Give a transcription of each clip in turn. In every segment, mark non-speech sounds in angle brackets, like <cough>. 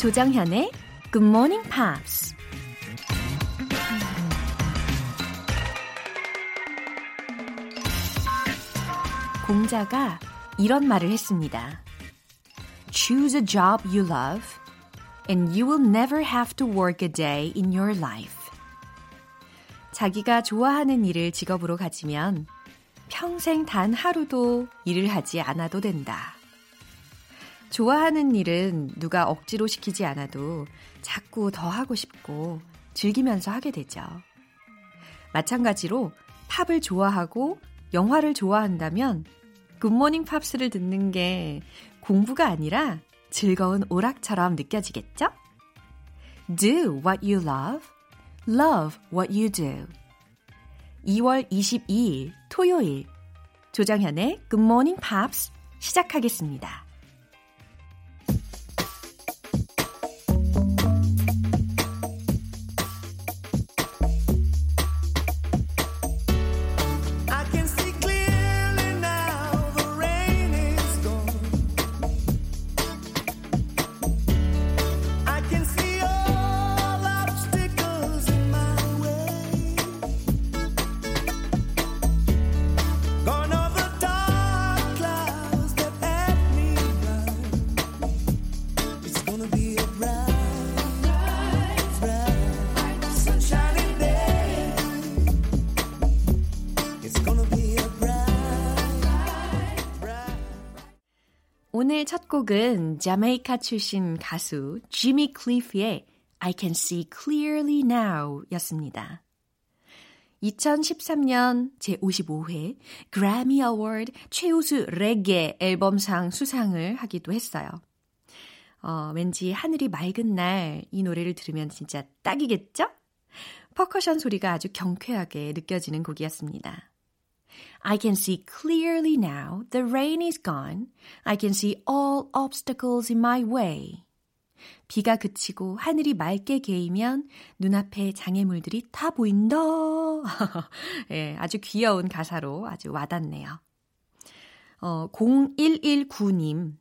조정현의 Good Morning Pops. 공자가 이런 말을 했습니다. Choose a job you love and you will never have to work a day in your life. 자기가 좋아하는 일을 직업으로 가지면 평생 단 하루도 일을 하지 않아도 된다. 좋아하는 일은 누가 억지로 시키지 않아도 자꾸 더 하고 싶고 즐기면서 하게 되죠. 마찬가지로 팝을 좋아하고 영화를 좋아한다면 굿모닝 팝스를 듣는 게 공부가 아니라 즐거운 오락처럼 느껴지겠죠? Do what you love. Love what you do. 2월 22일 토요일 조정현의 Morning Pops 시작하겠습니다. 오늘 첫 곡은 자메이카 출신 가수 지미 클리프의 I Can See Clearly Now 였습니다. 2013년 제55회 그래미 어워드 최우수 레게 앨범상 수상을 하기도 했어요. 어, 왠지 하늘이 맑은 날 이 노래를 들으면 진짜 딱이겠죠? 퍼커션 소리가 아주 경쾌하게 느껴지는 곡이었습니다. I can see clearly now. The rain is gone. I can see all obstacles in my way. 비가 그치고 하늘이 맑게 개이면 눈앞에 장애물들이 다 보인다. <laughs> 예, 아주 귀여운 가사로 아주 와닿네요. 어, 0119님.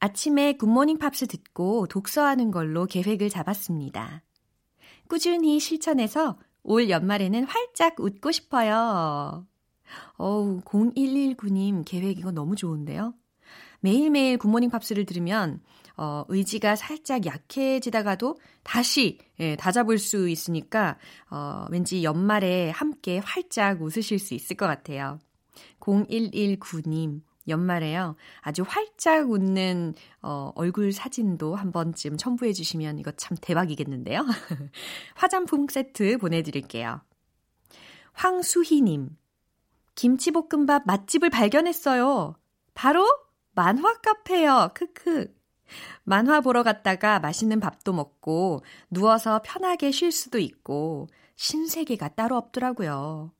아침에 굿모닝 팝스 듣고 독서하는 걸로 계획을 잡았습니다. 꾸준히 실천해서 올 연말에는 활짝 웃고 싶어요. 어우, 0119님 계획 이거 너무 좋은데요? 매일매일 굿모닝 팝스를 들으면 어, 의지가 살짝 약해지다가도 다시 예, 다잡을 수 있으니까 어, 왠지 연말에 함께 활짝 웃으실 수 있을 것 같아요. 0119님 연말에요. 아주 활짝 웃는 어, 얼굴 사진도 한 번쯤 첨부해 주시면 이거 참 대박이겠는데요. <laughs> 화장품 세트 보내드릴게요. 황수희님 김치볶음밥 맛집을 발견했어요. 바로 만화 카페요. 크크. 만화 보러 갔다가 맛있는 밥도 먹고 누워서 편하게 쉴 수도 있고 신세계가 따로 없더라고요.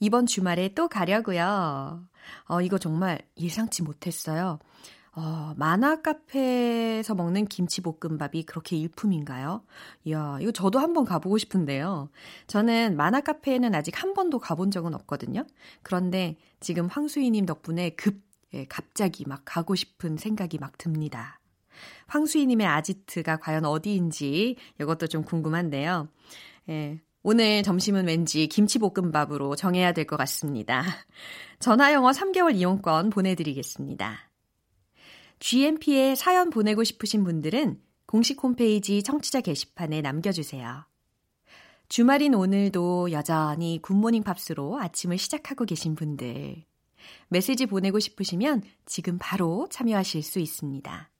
이번 주말에 또 가려고요. 어, 이거 정말 예상치 못했어요. 어, 만화 카페에서 먹는 김치볶음밥이 그렇게 일품인가요? 이야, 이거 저도 한번 가보고 싶은데요. 저는 만화 카페에는 아직 한 번도 가본 적은 없거든요. 그런데 지금 황수희님 덕분에 급, 예, 갑자기 막 가고 싶은 생각이 막 듭니다. 황수희님의 아지트가 과연 어디인지 이것도 좀 궁금한데요. 예, 오늘 점심은 왠지 김치볶음밥으로 정해야 될 것 같습니다. 전화영어 3개월 이용권 보내드리겠습니다. GMP에 사연 보내고 싶으신 분들은 공식 홈페이지 청취자 게시판에 남겨주세요. 주말인 오늘도 여전히 굿모닝 팝스로 아침을 시작하고 계신 분들. 메시지 보내고 싶으시면 지금 바로 참여하실 수 있습니다.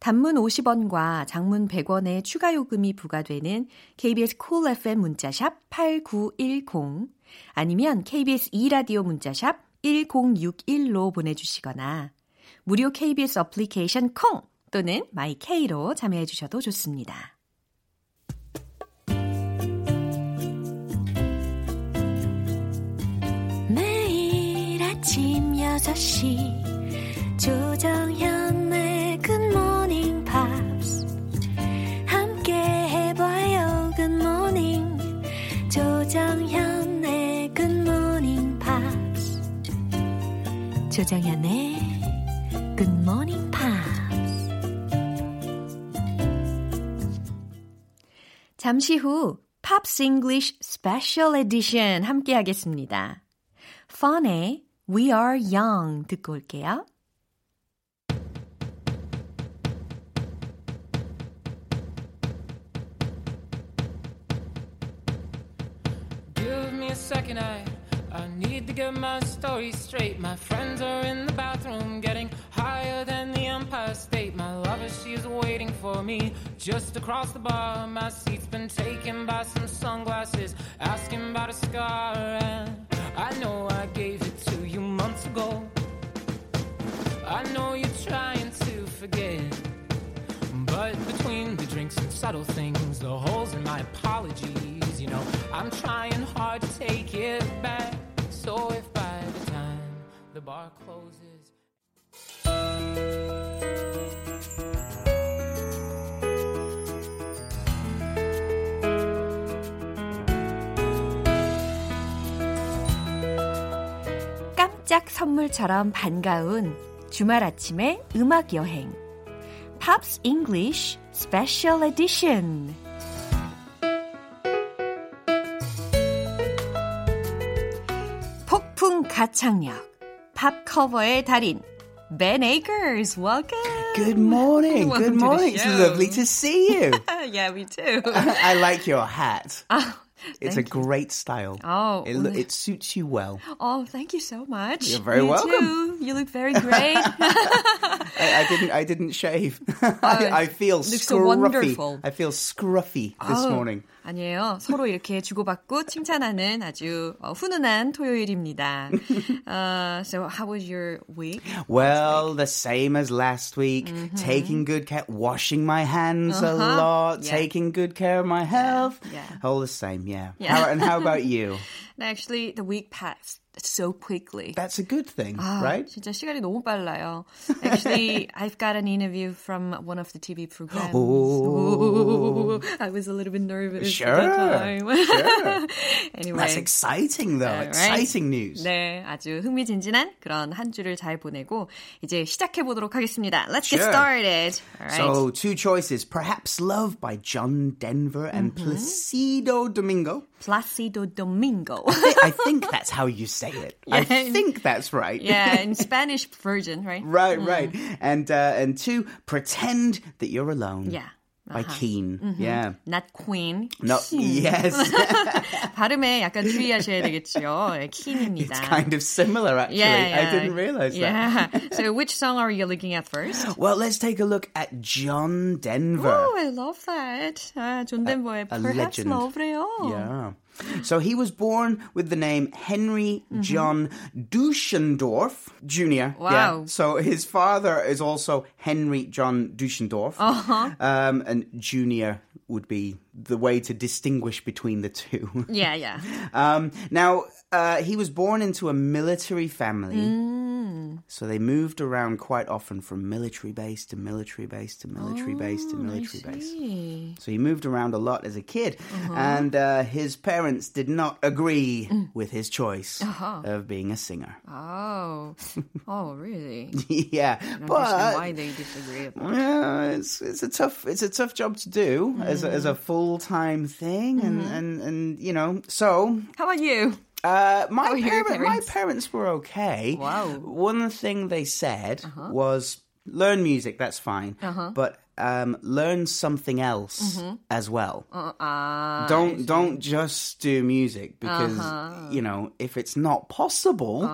단문 50원과 장문 100원의 추가 요금이 부과되는 KBS 콜 cool FM 문자샵 8910 아니면 KBS 2라디오 문자샵 1061로 보내주시거나 무료 KBS 어플리케이션 콩 또는 마이케이로 참여해 주셔도 좋습니다. 매일 아침 6시 조정현의 굿모닝 팝스 함께 해봐요 굿모닝 조정현의 굿모닝 팝스 조정현의 Good Morning Pops. 잠시 후 Pops English Special Edition 함께 하겠습니다. Fun의 We Are Young 듣고 올게요. Give me a second, I I need to get my story straight. My friends are in the bathroom, getting higher than the Empire State. My lover, she's waiting for me just across the bar. My seat's been taken by some sunglasses, asking about a scar. And I know I gave it to you months ago. I know you're trying to forget. But between the drinks and subtle things, the holes in my apologies, you know, I'm trying hard to take it back. So if by the time the bar closes, 깜짝 선물처럼 반가운 주말 아침의 음악 여행. Pops English Special Edition. 폭풍 가창력. 팝 커버의 달인. Ben Akers, welcome. Good morning. Welcome Good morning. It's lovely to see you. yeah, we do. I like your hat. It's a you. great style. Oh, it, lo- mm. it suits you well. Oh, thank you so much. You're very you welcome. Too. You look very great. <laughs> I, I didn't. I didn't shave. <laughs> I, oh, I feel look so scruffy. wonderful. I feel scruffy this Oh. morning. 아니에요. 서로 이렇게 주고받고 칭찬하는 아주 어, 훈훈한 토요일입니다. uh, so how was your week? Well, the same as last week. Mm-hmm. Taking good care, washing my hands a lot, Uh-huh. Yeah. taking good care of my health. yeah. All the same, yeah. Yeah. How, and how about <laughs> you? Actually, the week passed so quickly. That's a good thing, 아, right? 진짜 시간이 너무 빨라요. Actually, I've got an interview from one of the TV programs. Oh. Ooh, <gasps> I was a little bit nervous Sure, at that time. sure. <laughs> anyway. That's exciting, though. All right. Exciting news. 네, 아주 흥미진진한 그런 한 주를 잘 보내고 이제 시작해 보도록 하겠습니다. Let's get Sure. started. All right. So, two choices Perhaps Love by John Denver and Mm-hmm. Placido Domingo. Placido Domingo. I <laughs> think that's how you say it. I think that's right. yeah, in <laughs> Spanish version, right? right, right. And uh, and two, Pretend That You're Alone. Yeah by Keane, Mm-hmm. Yeah. Not queen. No. Yes. <laughs> 발음에 약간 주의하셔야 되겠죠. Keen입니다. It's kind of similar actually. Yeah, yeah. I didn't realize yeah. that. so which song are you looking at first? <gasps> Well, let's take a look at John Denver. Oh, I love that. 아, 존 덴버의 Perhaps Love래요. Yeah. So he was born with the name Henry Mm-hmm. John Deutschendorf Jr. Wow. Yeah. So his father is also Henry John Deutschendorf. Uh-huh. Um, and Junior would be the way to distinguish between the two. <laughs> Yeah, yeah. Um, now, uh, he was born into a military family. Mm. So they moved around quite often from military base to military base to military base to military base. Oh, So he moved around a lot as a kid, Uh-huh. and uh, his parents did not agree Mm. with his choice Uh-huh. of being a singer. Oh. <laughs> Oh, really? yeah, but why they disagree. about yeah, it's it's a tough it's a tough job to do as a, as Mm. a full time thing, and, Mm-hmm. and and you know. So How about you? uh, my How are your parent, my parents? parents were okay. Wow. Uh-huh. One thing they said was learn music. That's fine, but um, learn something else Mm-hmm. as well. Uh, ah, don't don't just do music because Uh-huh. you know if it's not possible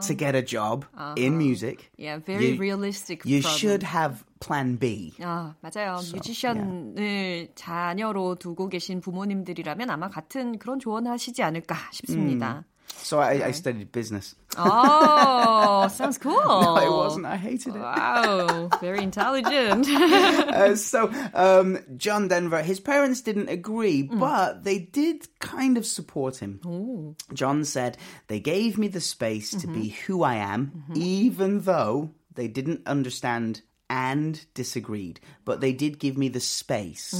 to get a job in music yeah, very you- realistic. you problem. should have plan B. 아, 맞아요. 뮤지션을 자녀로 두고 계신 부모님들이라면 아마 같은 그런 조언하시지 않을까 싶습니다. So I, I studied business. Oh, <laughs> sounds cool. No, it wasn't. I hated it. Wow, very intelligent. <laughs> Uh, so um, John Denver, his parents didn't agree, but they did kind of support him. John said they gave me the space to be who I am, even though they didn't understand and disagreed, but they did give me the space.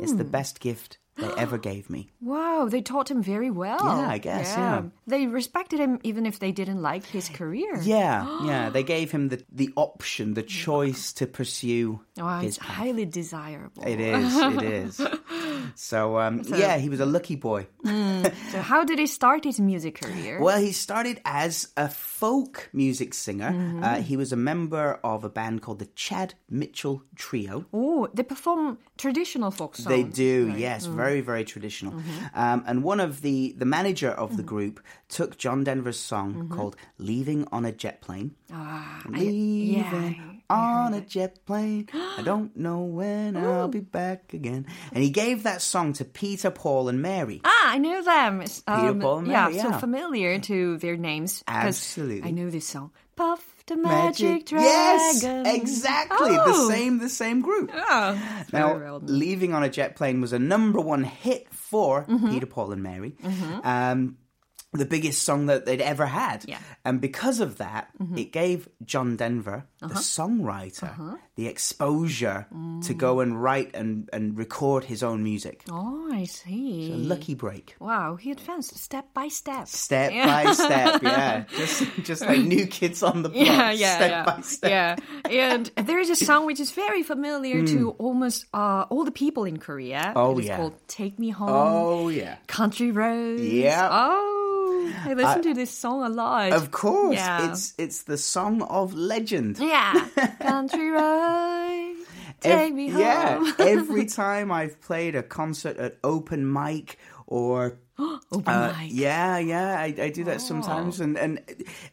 It's the best gift they ever gave me. <gasps> wow, they taught him very well. Yeah, I guess, yeah. They respected him even if they didn't like his career. <gasps> Yeah, <gasps> yeah. They gave him the, the option, the choice to pursue oh, his it's path. highly desirable. It is, it <laughs> is. So, um, yeah, he was a lucky boy. <laughs> So how did he start his music career? Well, he started as a folk music singer. Mm-hmm. Uh, he was a member of a band called the Chad Mitchell Trio. Oh, they perform traditional folk songs. They do, right? Mm-hmm. Very, very traditional. Um, and one of the the manager of Mm-hmm. the group took John Denver's song called "Leaving on a Jet Plane." Ah, I- Leaving yeah, on a jet plane. I <gasps> don't know when I'll be back again. And he gave that song to Peter, Paul, and Mary. Ah, I know them. It's, Um, Paul, and yeah, Mary, so familiar to their names. Absolutely. I know this song. Puff the Magic, Yes, Dragon. exactly. Oh. The same, the same group. Oh, Now, very well known. Leaving on a Jet Plane was a number one hit for Mm-hmm. Peter, Paul, and Mary. Um, the biggest song that they'd ever had. Yeah. Mm-hmm. And because of that, it gave John Denver, Uh-huh. the songwriter, the exposure Mm. to go and write and, and record his own music. Oh, I see. A lucky break. Wow, he advanced step by step. Step Yeah. by step, <laughs> yeah. Just just like new kids on the <laughs> block, Yeah, yeah, step yeah. by step. Yeah, and there is a <laughs> song which is very familiar to almost uh, all the people in Korea. Oh, it is yeah. called "Take Me Home." Oh yeah. Country Roads. Yeah. Oh, <laughs> I listen to this song a lot. Of course, Yeah. it's it's the song of legend. Yeah. <laughs> Country road. Take me home. Yeah, <laughs> every time I've played a concert at open mic or <gasps> Open uh, mic. yeah, yeah, I, I do that sometimes, and and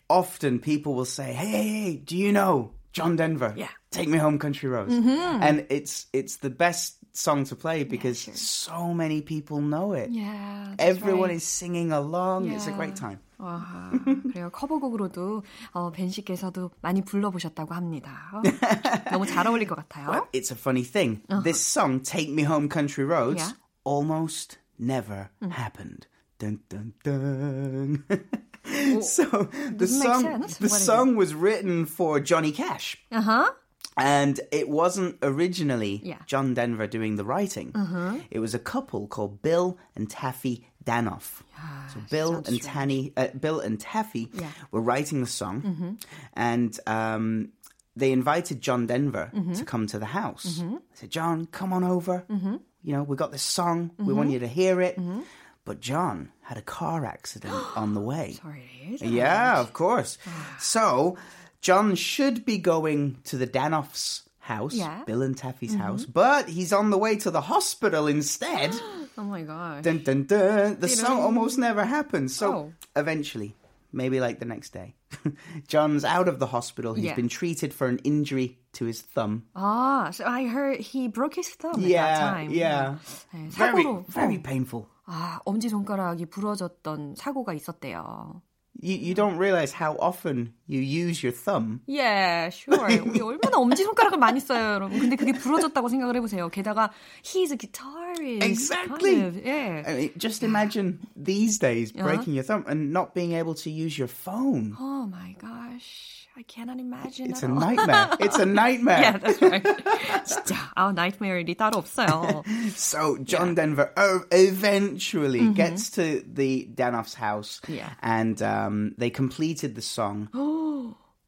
often people will say, "Hey, hey, hey, do you know John Denver? Yeah. take me home, country roads." And it's it's the best song to play because so many people know it. Yeah. that's Everyone right. is singing along. It's a Yeah. great time. 와, <laughs> 그래요. 커버곡으로도 어, 벤 씨께서도 많이 불러보셨다고 합니다. 어, 너무 잘 어울릴 것 같아요. It's a funny thing. This song, "Take Me Home, Country Roads," Uh-huh. Yeah. almost never happened. Dun dun dun. <laughs> <laughs> so the song, the song was written for Johnny Cash, Uh huh. and it wasn't originally Yeah. Uh-huh. John Denver doing the writing. It was a couple called Bill and Taffy Danoff. so Bill and. Tanny, uh, Bill and Taffy Yeah. Mm-hmm. were writing the song, and um, they invited John Denver Mm-hmm. to come to the house. They said, "John, come on over. Mm-hmm. You know, we got this song. We want you to hear it." But John had a car accident <gasps> on the way. Sorry. Yeah, of course. So John should be going to the Danoffs' house, Yeah. Mm-hmm. Bill and Taffy's house, but he's on the way to the hospital instead. <gasps> Oh my god. dun, dun, dun. The You song know? almost never happens. So Oh. eventually, maybe like the next day, <laughs> John's out of the hospital. He's Yeah. been treated for an injury to his thumb. Ah, so I heard he broke his thumb at that yeah, time. yeah. 네, Very, 사고로 very 어, painful. 아, 엄지 손가락이 부러졌던 사고가 있었대요. You, you don't realize how often you use your thumb. Yeah, sure. 우리 얼마나 엄지 손가락을 많이 써요, 여러분. 근데 그게 부러졌다고 생각을 해보세요. 게다가 he's a guitarist. Exactly. Kind of, yeah. I mean, just imagine these days Uh-huh. breaking your thumb and not being able to use your phone. Oh my gosh. I cannot imagine It's at a all. nightmare. It's a <laughs> nightmare. Yeah, that's right. 진짜 아 나이트메어일이 따로 <laughs> 없어요. So John Denver uh, eventually gets to the Danoff's house, Mm-hmm. Yeah. and um, they completed the song. <gasps>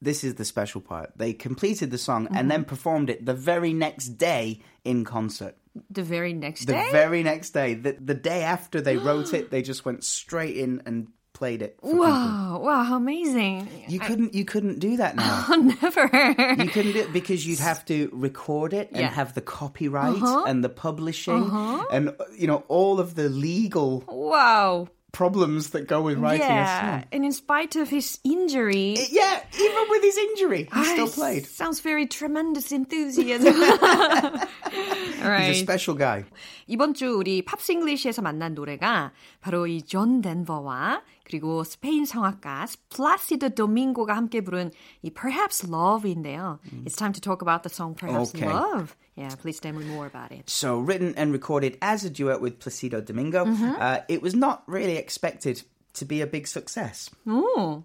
this is the special part. They completed the song and Mm-hmm. then performed it the very next day in concert. The very next The day. very next day, the, the day after they wrote <gasps> it, they just went straight in and played it. For people. wow, wow, how amazing. You couldn't, you couldn't do that now. <laughs> Never. You couldn't do it because you'd have to record it and Yeah. Uh-huh. have the copyright and the publishing and you know all of the legal wow. problems that go with writing a Yeah, song. and in spite of his injury, Yeah, even with his injury, he still ah, played. Sounds very tremendous enthusiasm. He's All a right. <laughs> special guy. 이번 주 우리 팝싱글리시에서 만난 노래가 바로 이 존 덴버와 그리고 스페인 성악가 플라시드 도밍고가 함께 부른 이 Perhaps Love인데요. It's time to talk about the song Perhaps Okay. Love. Yeah, please tell me more about it. So written and recorded as a duet with Placido Domingo, uh, it was not really expected to be a big success. Ooh,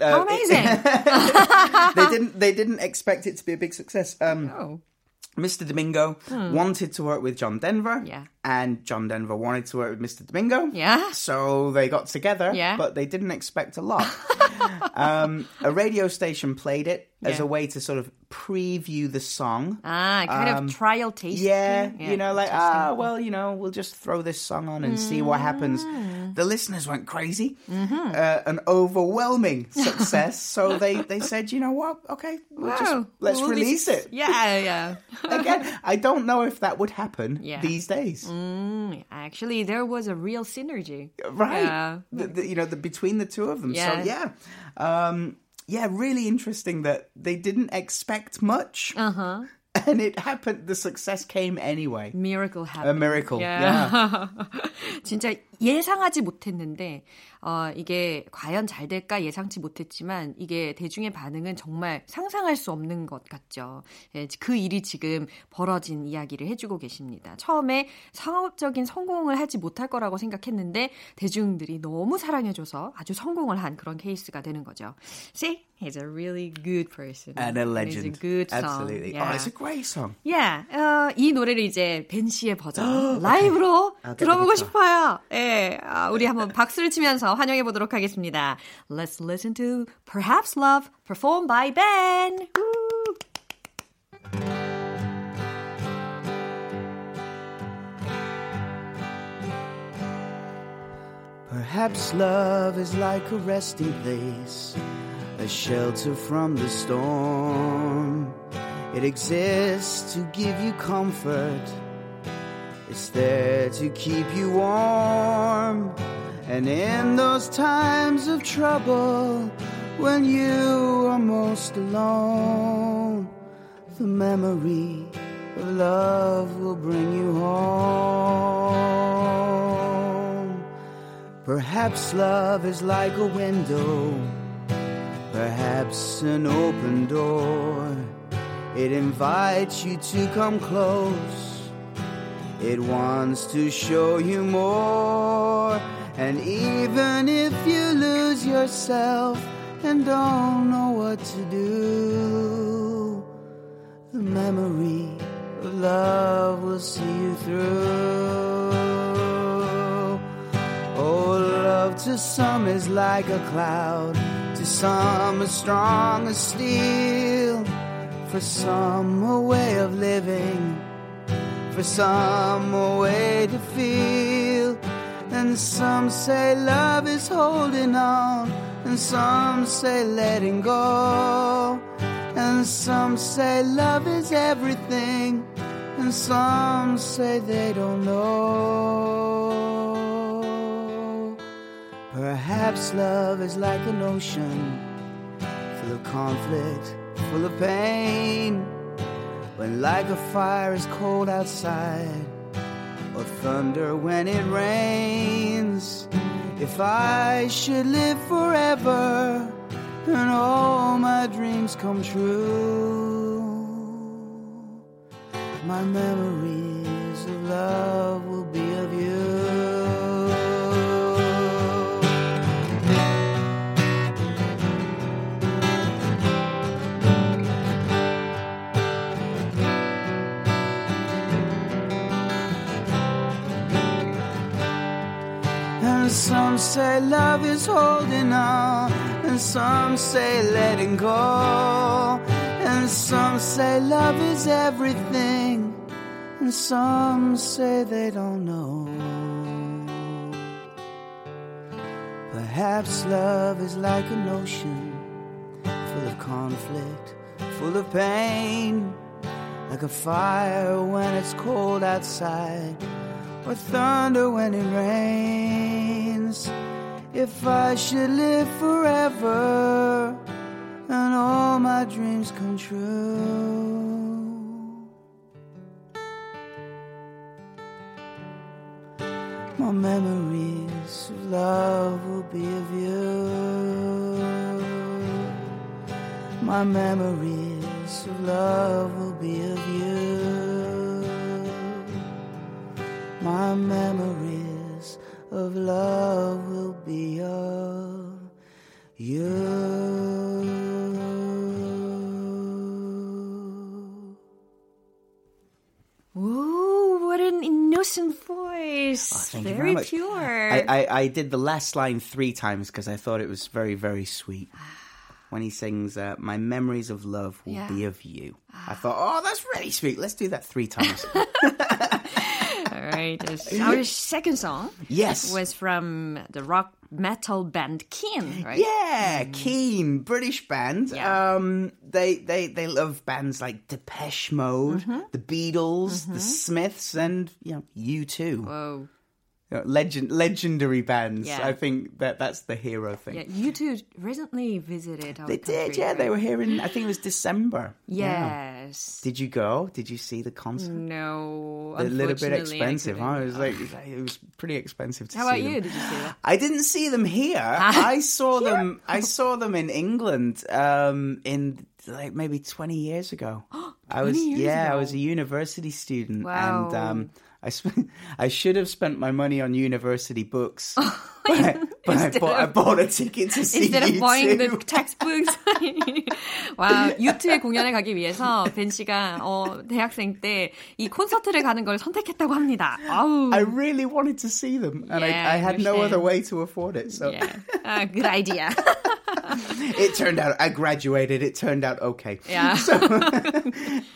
Uh, how it- amazing! <laughs> they didn't. They didn't expect it to be a big success. Um, oh, Mr. Domingo wanted to work with John Denver, Hmm. Yeah. and John Denver wanted to work with Mr. Domingo. Yeah. So they got together, Yeah. but they didn't expect a lot. <laughs> um, a radio station played it as Yeah. a way to sort of preview the song. Ah, kind of trial tasting. Yeah, you know, like, ah, well, you know, we'll just throw this song on and see what happens. Mm. The listeners went crazy, Mm-hmm. uh, an overwhelming success. so <laughs> they, they said, you know what? Okay, we'll just, let's we'll release it. Yeah, yeah. <laughs> <laughs> Again, I don't know if that would happen Yeah. these days. Mm, actually, there was a real synergy. Right. Yeah. The, the, you know, the, between the two of them. Yeah. So, yeah. Um, yeah, really interesting that they didn't expect much. Uh huh. <laughs> And it happened, the success came anyway. Miracle happened. A miracle. Yeah. yeah. <laughs> 진짜 예상하지 못했는데 어, 이게 과연 잘 될까 예상치 못했지만 이게 대중의 반응은 정말 상상할 수 없는 것 같죠. 예, 그 일이 지금 벌어진 이야기를 해주고 계십니다. 처음에 상업적인 성공을 하지 못할 거라고 생각했는데 대중들이 너무 사랑해줘서 아주 성공을 한 그런 케이스가 되는 거죠. See, he's a really good person. And a legend. a good song. Absolutely. Yeah. Oh, it's a great song. Yeah, 어, 이 노래를 이제 벤 씨의 버전 <gasps> 라이브로 아, 들어보고. 싶어요. 예, 아, 우리 한번 박수를 치면서 환영해 보도록 하겠습니다. Let's listen to Perhaps Love performed by Ben. Woo! Perhaps love is like a resting place, a shelter from the storm. It exists to give you comfort. it's there to keep you warm. And in those times of trouble, when you are most alone, the memory of love will bring you home. Perhaps love is like a window, perhaps an open door. It invites you to come close. It wants to show you more. And even if you lose yourself and don't know what to do, the memory of love will see you through. Oh, love to some is like a cloud, to some as strong as steel, for some a way of living, for some a way to feel. And some say love is holding on, and some say letting go. And some say love is everything, and some say they don't know. Perhaps love is like an ocean, full of conflict, full of pain. When like a fire is cold outside, or thunder when it rains. If I should live forever and all my dreams come true, my memories of love will some say love is holding on, and some say letting go, and some say love is everything, and some say they don't know. Perhaps love is like an ocean, full of conflict, full of pain, like a fire when it's cold outside or thunder when it rains. If I should live forever and all my dreams come true. My memories of love will be of you. My memories of love will be of you. My memories of love will be of you. Ooh, what an innocent voice. Oh, very very pure. I, I, I did the last line three times because I thought it was very, very sweet. <sighs> when he sings, uh, My memories of love will Yeah. be of you. I thought, oh, that's really sweet. Let's do that three times. <laughs> All right. Our second song yes. was from the rock metal band Keane, right? Yeah, Keane, British band. Mm. Yeah. Um, they they they love bands like Depeche Mode, Mm-hmm. the Beatles, the Smiths, and you know U2. Whoa. Know, legend legendary bands. Yeah. I think that that's the hero thing. Yeah, U2 recently visited our They did, yeah. right? They were here in I think it was December. Yeah. Yes. Did you go? Did you see the concert? No. a little bit unfortunately, I huh? It was like it was pretty expensive to How about see them. you? Did you see that? I didn't see them here. <laughs> I saw them. I saw them in England um, in like maybe twenty years ago. <gasps> I was 20 years yeah, I was a university student, Wow. and um, I sp- <laughs> I should have spent my money on university books, <laughs> oh, but, I, <laughs> but I, bought, of, I bought a ticket to see instead of buying the textbooks. Wow, 유튜브의 공연을 가기 위해서 벤 씨가 어, 대학생 때 이 콘서트를 가는 걸 선택했다고 합니다. 아우. I really wanted to see them, and yeah, I, I had no other way to afford it. So yeah, uh, good idea. it turned out I graduated. It turned out okay. Yeah. So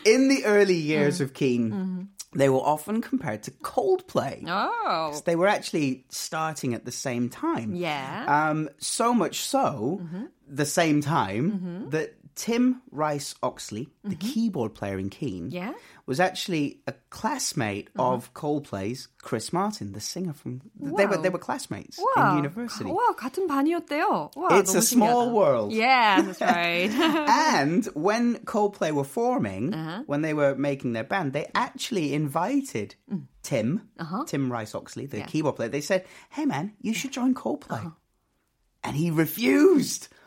in the early years mm. of Keane. Mm-hmm they were often compared to Coldplay. oh. They were actually starting at the same time. Yeah. Um, so much so, the same time that Tim Rice Oxley, the keyboard player in Keen, Yeah. was actually a classmate of Coldplay's Chris Martin, the singer from. They were Wow. they were classmates 와, in university. 와, 같은 반이었대요. 와, It's 너무 a small 신기하다. world. Yeah, that's <laughs> right. and <laughs> when Coldplay were forming, Uh-huh. when they were making their band, they actually invited Mm. Tim, Uh-huh. Tim Rice Oxley, the keyboard player. They said, "Hey man, you should join Coldplay," Uh-huh. and he refused. <gasps>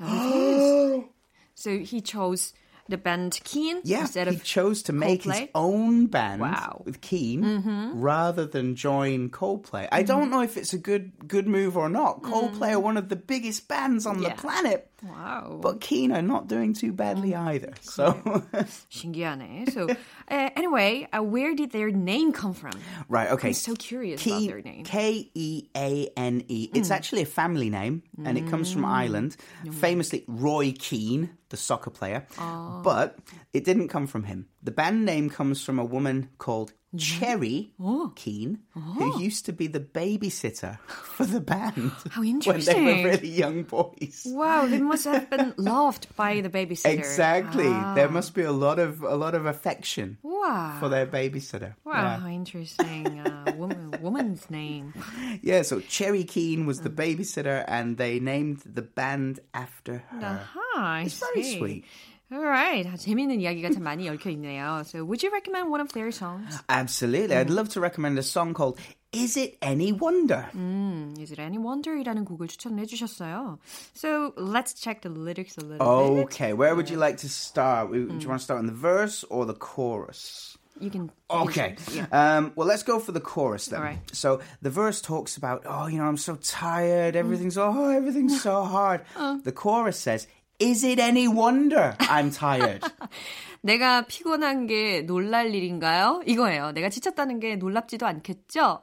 <gasps> <gasps> so he chose the band Keane Yeah, instead of he chose to make his own band Wow. Mm-hmm. with Keane rather than join Coldplay. I don't know if it's a good good move or not. Coldplay are one of the biggest bands on. Yeah. the planet. wow. But Keen are not doing too badly Mm. either. So, <laughs> 신기하네. So uh, anyway, uh, where did their name come from? right, okay. I'm so curious about their name. K E A N E. It's Mm. actually a family name, and it comes from Ireland. Famously, Roy Keane, the soccer player. Oh. But it didn't come from him. The band name comes from a woman called Mm-hmm. Cherry Oh. Keane, who used to be the babysitter <laughs> for the band How when they were really young boys. Wow, they must have been <laughs> loved by the babysitter. Exactly. Ah. There must be a lot of a lot of affection Wow. for their babysitter. Wow, Yeah. how interesting. Uh, <laughs> woman, woman's name. Yeah, so Cherry Keane was the Mm. babysitter, and they named the band after her. Aha, I It's very sweet. All right. 아, 재미있는 이야기가 참 많이 얽혀 있네요. So, would you recommend one of their songs? Absolutely. Mm. I'd love to recommend a song called Is It Any Wonder? 음, Is It Any Wonder이라는 곡을 추천해 주셨어요. So, let's check the lyrics a little bit. Okay, where would you like to start? Do you Mm. want to start in the verse or the chorus? You can. Okay. Yeah. Um, well, let's go for the chorus then. All right. So the verse talks about, oh, you know, I'm so tired. Everything's oh, everything's so hard. <laughs> Uh. The chorus says, "Is it any wonder I'm tired?" <laughs> 내가 피곤한 게 놀랄 일인가요? 이거예요. 내가 지쳤다는 게 놀랍지도 않겠죠?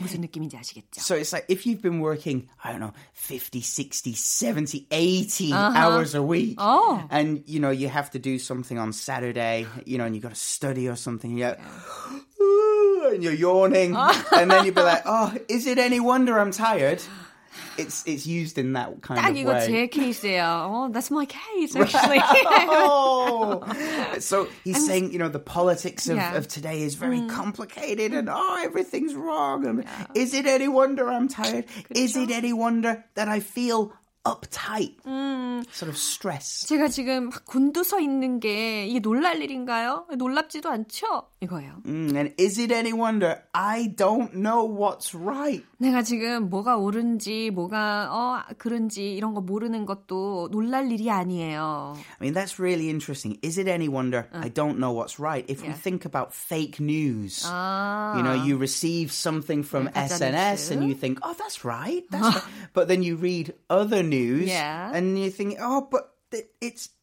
무슨 느낌인지 아시겠죠? So it's like if you've been working, I don't know, 50, 60, 70, 80 Uh-huh. hours a week. Oh. And, you know, you have to do something on Saturday, you know, and you've got to study or something. Yeah. <gasps> And you're yawning. <laughs> and then you'd be like, oh, is it any wonder I'm tired? It's it's used in that kind 딱 of 이거 way. 제 케이스예요. Oh, that's my case, actually. oh, <laughs> <laughs> so he's saying, you know, the politics of, Yeah. Mm. of today is very complicated and oh, everything's wrong. And is it any wonder I'm tired? Is it any wonder that I feel uptight? Mm. Sort of stressed. 제가 지금 막 곤두서 있는 게 이게 놀랄 일인가요? 놀랍지도 않죠? 이거예요. Mm, and is it any wonder I don't know what's right? 내가 지금 뭐가 옳은지 뭐가 어 그런지 이런 거 모르는 것도 놀랄 일이 아니에요. I mean, that's really interesting. Is it any wonder I don't know what's right? If we Uh. Yeah. think about fake news, 아. you know, you receive something from Yeah, 가짜 SNS and 뉴스. you think, oh, that's right. That's right. But then you read other news Yeah. and you think, oh, but it- it's I,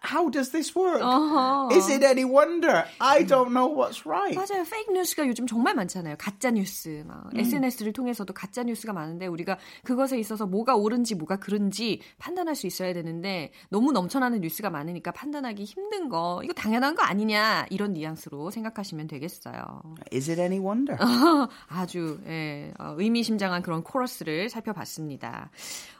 how does this work? Uh-huh. Is it any wonder? I don't know what's right. 맞아요. 페이크 뉴스가 요즘 정말 많잖아요. 가짜 뉴스. 막 음. SNS를 통해서도 가짜 뉴스가 많은데 우리가 그것에 있어서 뭐가 옳은지 뭐가 그른지 판단할 수 있어야 되는데 너무 넘쳐나는 뉴스가 많으니까 판단하기 힘든 거 이거 당연한 거 아니냐 이런 뉘앙스로 생각하시면 되겠어요. Is it any wonder? <laughs> 아주 예, 어, 의미심장한 그런 코러스를 살펴봤습니다.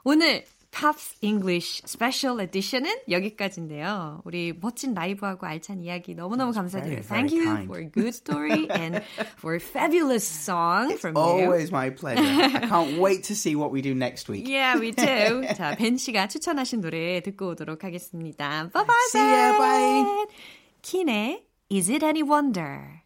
오늘 Pops English Special Edition은 여기까지인데요. 우리 멋진 라이브하고 알찬 이야기 너무너무 감사드려요. Thank you kind. for a good story and for a fabulous song It's from always you. my pleasure. I can't wait to see what we do next week. Yeah, we do. 자, 벤 씨가 추천하신 노래 듣고 오도록 하겠습니다. Bye bye. See ya, bye. 킨의 Is It Any Wonder?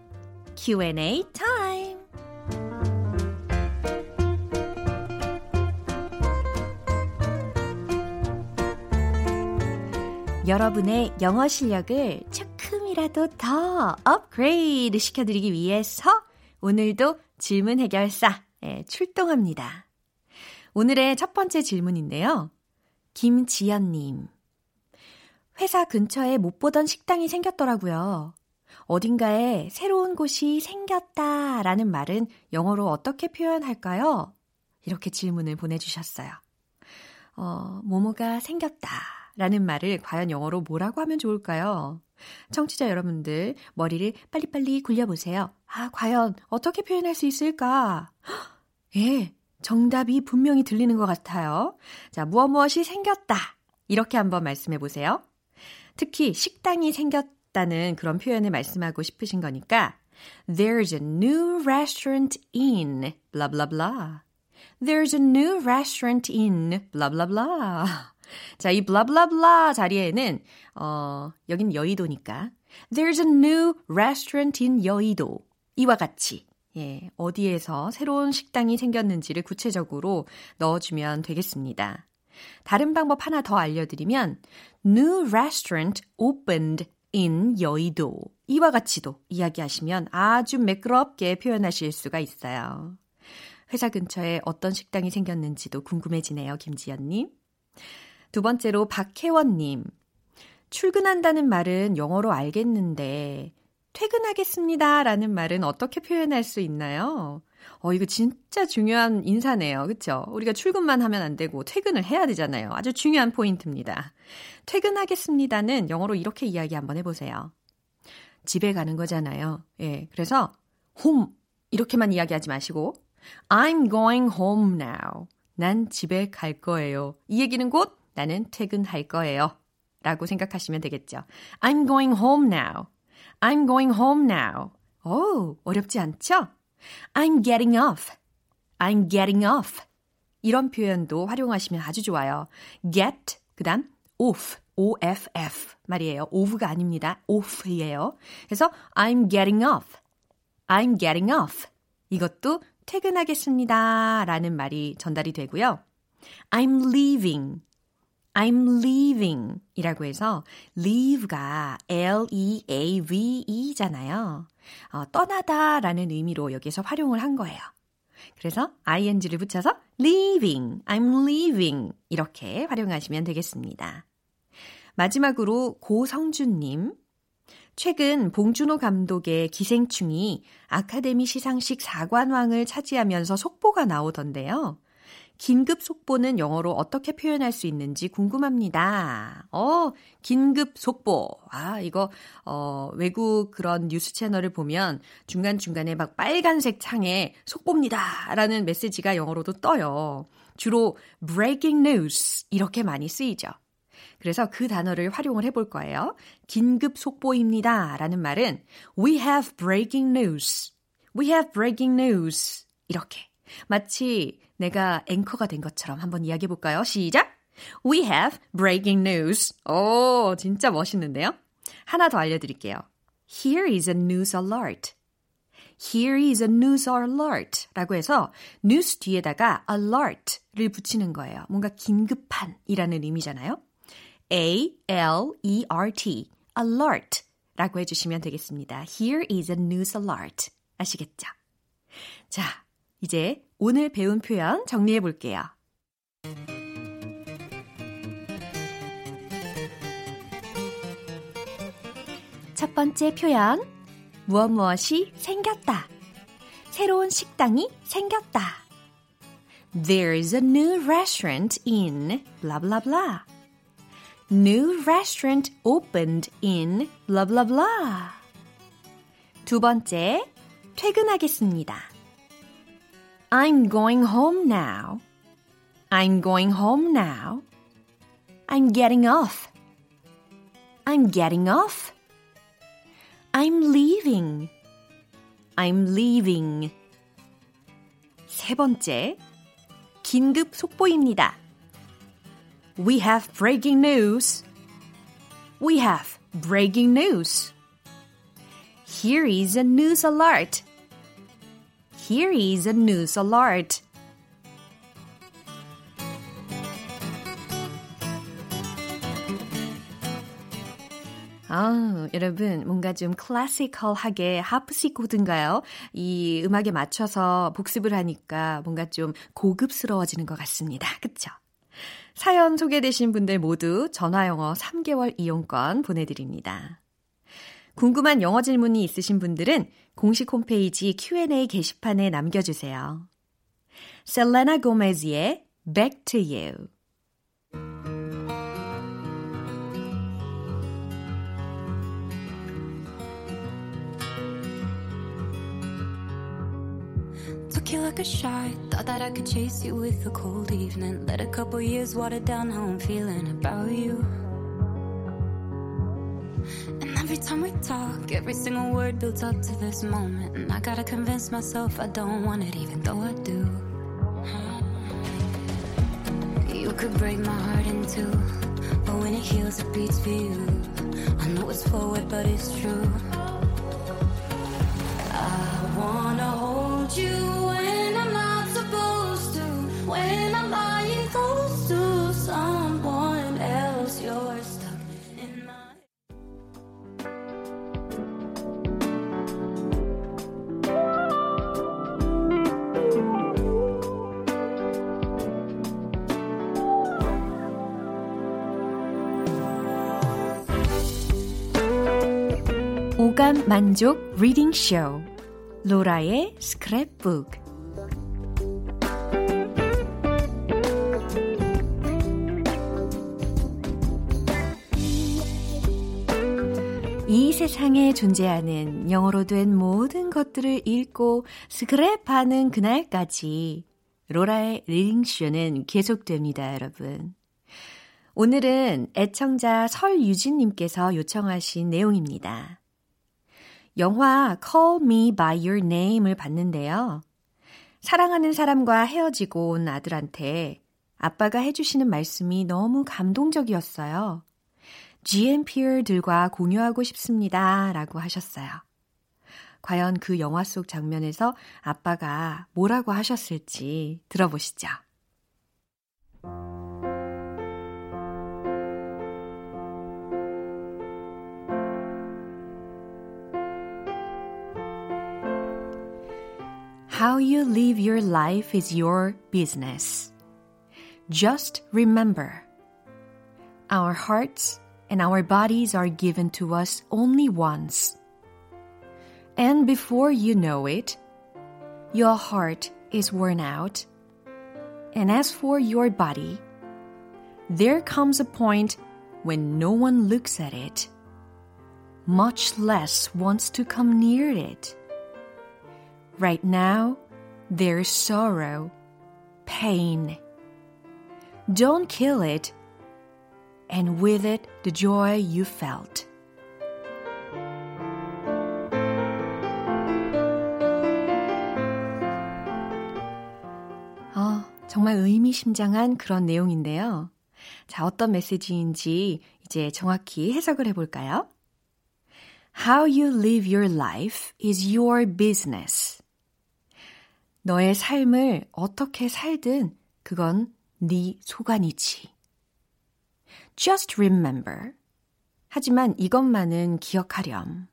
Q&A 타임. 여러분의 영어 실력을 조금이라도 더 업그레이드 시켜드리기 위해서 오늘도 질문 해결사 예, 출동합니다. 오늘의 첫 번째 질문인데요. 김지연님. 회사 근처에 못 보던 식당이 생겼더라고요. 어딘가에 새로운 곳이 생겼다 라는 말은 영어로 어떻게 표현할까요? 이렇게 질문을 보내주셨어요. 어, 모모가 생겼다 라는 말을 과연 영어로 뭐라고 하면 좋을까요? 청취자 여러분들 머리를 빨리빨리 굴려보세요. 아, 과연 어떻게 표현할 수 있을까? 헉, <gasps> 예, 정답이 분명히 들리는 것 같아요. 자, 무엇 무엇이 생겼다. 이렇게 한번 말씀해 보세요. 특히 식당이 생겼다 는 그런 표현을 말씀하고 싶으신 거니까 There's a new restaurant in blah blah blah. There's a new restaurant in blah blah blah. 자, 이 blah blah blah 자리에는 어, 여긴 여의도니까 There's a new restaurant in 여의도. 이와 같이 예, 어디에서 새로운 식당이 생겼는지를 구체적으로 넣어주면 되겠습니다. 다른 방법 하나 더 알려드리면 New restaurant opened in 여의도 이와 같이도 이야기하시면 아주 매끄럽게 표현하실 수가 있어요. 회사 근처에 어떤 식당이 생겼는지도 궁금해지네요, 김지연님. 두 번째로 박혜원님. 출근한다는 말은 영어로 알겠는데 퇴근하겠습니다 라는 말은 어떻게 표현할 수 있나요? 어, 이거 진짜 중요한 인사네요. 그쵸? 우리가 출근만 하면 안 되고 퇴근을 해야 되잖아요. 아주 중요한 포인트입니다. 퇴근하겠습니다는 영어로 이렇게 이야기 한번 해보세요. 집에 가는 거잖아요. 예. 그래서 home 이렇게만 이야기하지 마시고 I'm going home now. 난 집에 갈 거예요. 이 얘기는 곧 나는 퇴근할 거예요. 라고 생각하시면 되겠죠. I'm going home now. I'm going home now. 오, 어렵지 않죠? I'm getting off. I'm getting off. 이런 표현도 활용하시면 아주 좋아요. get, 그 다음 off, off 말이에요. off가 아닙니다. off이에요. 그래서 I'm getting off. I'm getting off. 이것도 퇴근하겠습니다 라는 말이 전달이 되고요. I'm leaving. I'm leaving 이라고 해서 leave가 L-E-A-V-E 잖아요. 어, 떠나다 라는 의미로 여기서 활용을 한 거예요. 그래서 ing를 붙여서 leaving, I'm leaving 이렇게 활용하시면 되겠습니다. 마지막으로 고성준님. 최근 봉준호 감독의 기생충이 아카데미 시상식 사관왕을 차지하면서 속보가 나오던데요. 긴급 속보는 영어로 어떻게 표현할 수 있는지 궁금합니다. 어, 긴급 속보. 아, 이거, 어, 외국 그런 뉴스 채널을 보면 중간중간에 막 빨간색 창에 속보입니다. 라는 메시지가 영어로도 떠요. 주로 breaking news. 이렇게 많이 쓰이죠. 그래서 그 단어를 활용을 해볼 거예요. 긴급 속보입니다. 라는 말은 We have breaking news. We have breaking news. 이렇게. 마치 내가 앵커가 된 것처럼 한번 이야기해 볼까요? 시작! We have breaking news. 오, 진짜 멋있는데요? 하나 더 알려드릴게요. Here is a news alert. Here is a news alert 라고 해서 news 뒤에다가 alert를 붙이는 거예요. 뭔가 긴급한 이라는 의미잖아요. A-L-E-R-T, alert 라고 해주시면 되겠습니다. Here is a news alert. 아시겠죠? 자, 이제 오늘 배운 표현 정리해 볼게요. 첫 번째 표현. 무엇 무엇이 생겼다. 새로운 식당이 생겼다. There's a new restaurant in blah blah blah. New restaurant opened in blah blah blah. 두 번째, 퇴근하겠습니다. I'm going home now. I'm going home now. I'm getting off. I'm getting off. I'm leaving. I'm leaving. 세 번째, 긴급 속보입니다. We have breaking news. We have breaking news. Here is a news alert. Here is a news alert. 아, 여러분, 뭔가 좀 클래시컬하게 하프시 코드인가요? 이 음악에 맞춰서 복습을 하니까 뭔가 좀 고급스러워지는 것 같습니다. 그쵸? 사연 소개되신 분들 모두 전화영어 3개월 이용권 보내드립니다. 궁금한 영어 질문이 있으신 분들은 공식 홈페이지 Q&A 게시판에 남겨주세요. 셀레나 고메즈의 Back to You Took you like a shot. Thought that I could chase you with a cold evening. Let a couple years water down how I'm feeling about you. And every time we talk, every single word builds up to this moment. And I gotta convince myself I don't want it, even though I do. You could break my heart in two, but when it heals, it beats for you. I know it's forward, but it's true. I wanna hold you 만족 리딩 쇼 로라의 스크랩북 이 세상에 존재하는 영어로 된 모든 것들을 읽고 스크랩하는 그날까지 로라의 리딩쇼는 계속됩니다, 여러분. 오늘은 애청자 설유진님께서 요청하신 내용입니다. 영화 Call Me By Your Name을 봤는데요. 사랑하는 사람과 헤어지고 온 아들한테 아빠가 해주시는 말씀이 너무 감동적이었어요. GMP들과 공유하고 싶습니다. 라고 하셨어요. 과연 그 영화 속 장면에서 아빠가 뭐라고 하셨을지 들어보시죠. How you live your life is your business. Just remember, our hearts and our bodies are given to us only once. And before you know it, your heart is worn out. And as for your body, there comes a point when no one looks at it, much less wants to come near it. Right now, there's sorrow, pain. Don't kill it, and with it, the joy you felt. 아, 정말 의미심장한 그런 내용인데요. 자, 어떤 메시지인지 이제 정확히 해석을 해볼까요? How you live your life is your business. 너의 삶을 어떻게 살든 그건 네 소관이지. Just remember. 하지만 이것만은 기억하렴.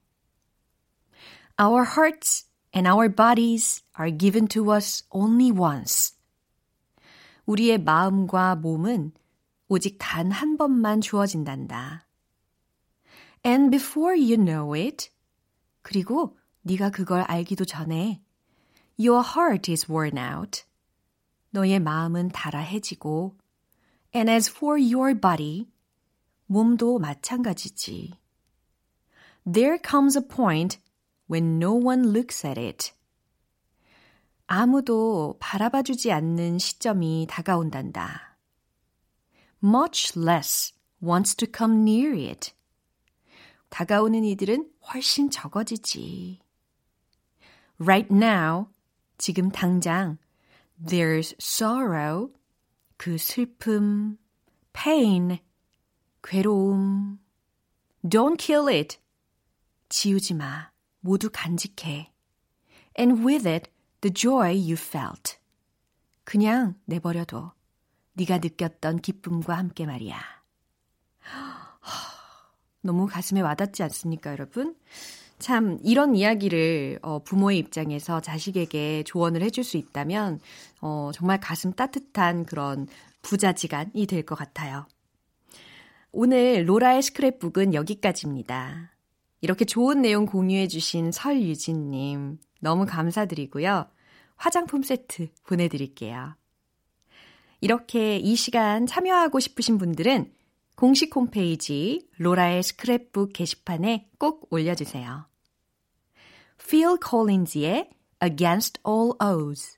Our hearts and our bodies are given to us only once. 우리의 마음과 몸은 오직 단 한 번만 주어진단다. And before you know it, 그리고 네가 그걸 알기도 전에 your heart is worn out. 너의 마음은 달아해지고 and as for your body, 몸도 마찬가지지. There comes a point when no one looks at it. 아무도 바라봐주지 않는 시점이 다가온단다. Much less wants to come near it. 다가오는 이들은 훨씬 적어지지. Right now, 지금 당장, there's sorrow, 그 슬픔, pain, 괴로움. Don't kill it. 지우지 마. 모두 간직해. And with it, the joy you felt. 그냥 내버려둬. 네가 느꼈던 기쁨과 함께 말이야. <gasps> 너무 가슴에 와닿지 않습니까, 여러분? 참 이런 이야기를 어, 부모의 입장에서 자식에게 조언을 해줄 수 있다면 어, 정말 가슴 따뜻한 그런 부자지간이 될 것 같아요. 오늘 로라의 스크랩북은 여기까지입니다. 이렇게 좋은 내용 공유해주신 설유진님 너무 감사드리고요. 화장품 세트 보내드릴게요. 이렇게 이 시간 참여하고 싶으신 분들은 공식 홈페이지 로라의 스크랩북 게시판에 꼭 올려주세요. Phil Collins의 Against All Odds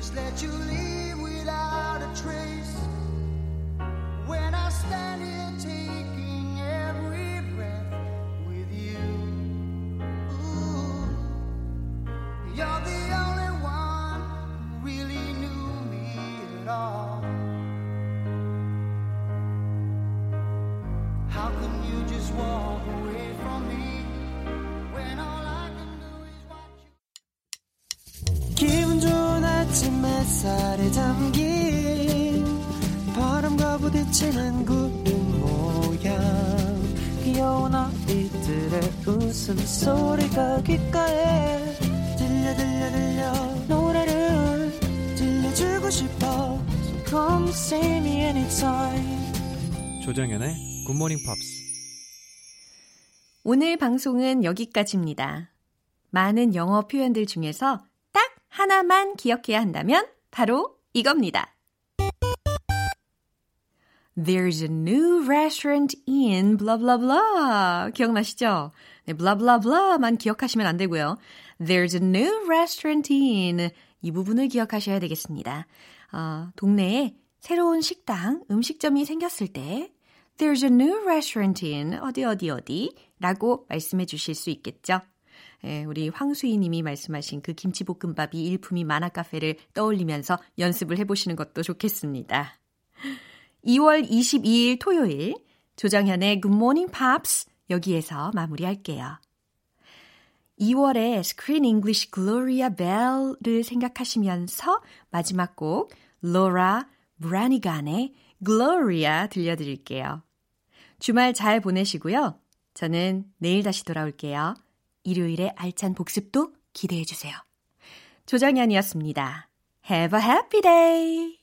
just let you 굿모닝 팝스 오늘 방송은 여기까지입니다. 많은 영어 표현들 중에서 딱 하나만 기억해야 한다면 바로 이겁니다. There's a new restaurant in blah blah blah. 기억나시죠? 네, blah blah blah만 기억하시면 안 되고요. There's a new restaurant in 이 부분을 기억하셔야 되겠습니다. 어, 동네에 새로운 식당, 음식점이 생겼을 때 There's a new restaurant in 어디 어디 어디 라고 말씀해 주실 수 있겠죠. 예, 우리 황수희 님이 말씀하신 그 김치볶음밥이 일품이 만화 카페를 떠올리면서 연습을 해보시는 것도 좋겠습니다. 2월 22일 토요일 조정현의 Good Morning Pops 여기에서 마무리할게요. 2월에 Screen English Gloria Bell를 생각하시면서 마지막 곡 Laura Branigan의 Gloria 들려드릴게요. 주말 잘 보내시고요. 저는 내일 다시 돌아올게요. 일요일에 알찬 복습도 기대해 주세요. 조정현이었습니다. Have a happy day!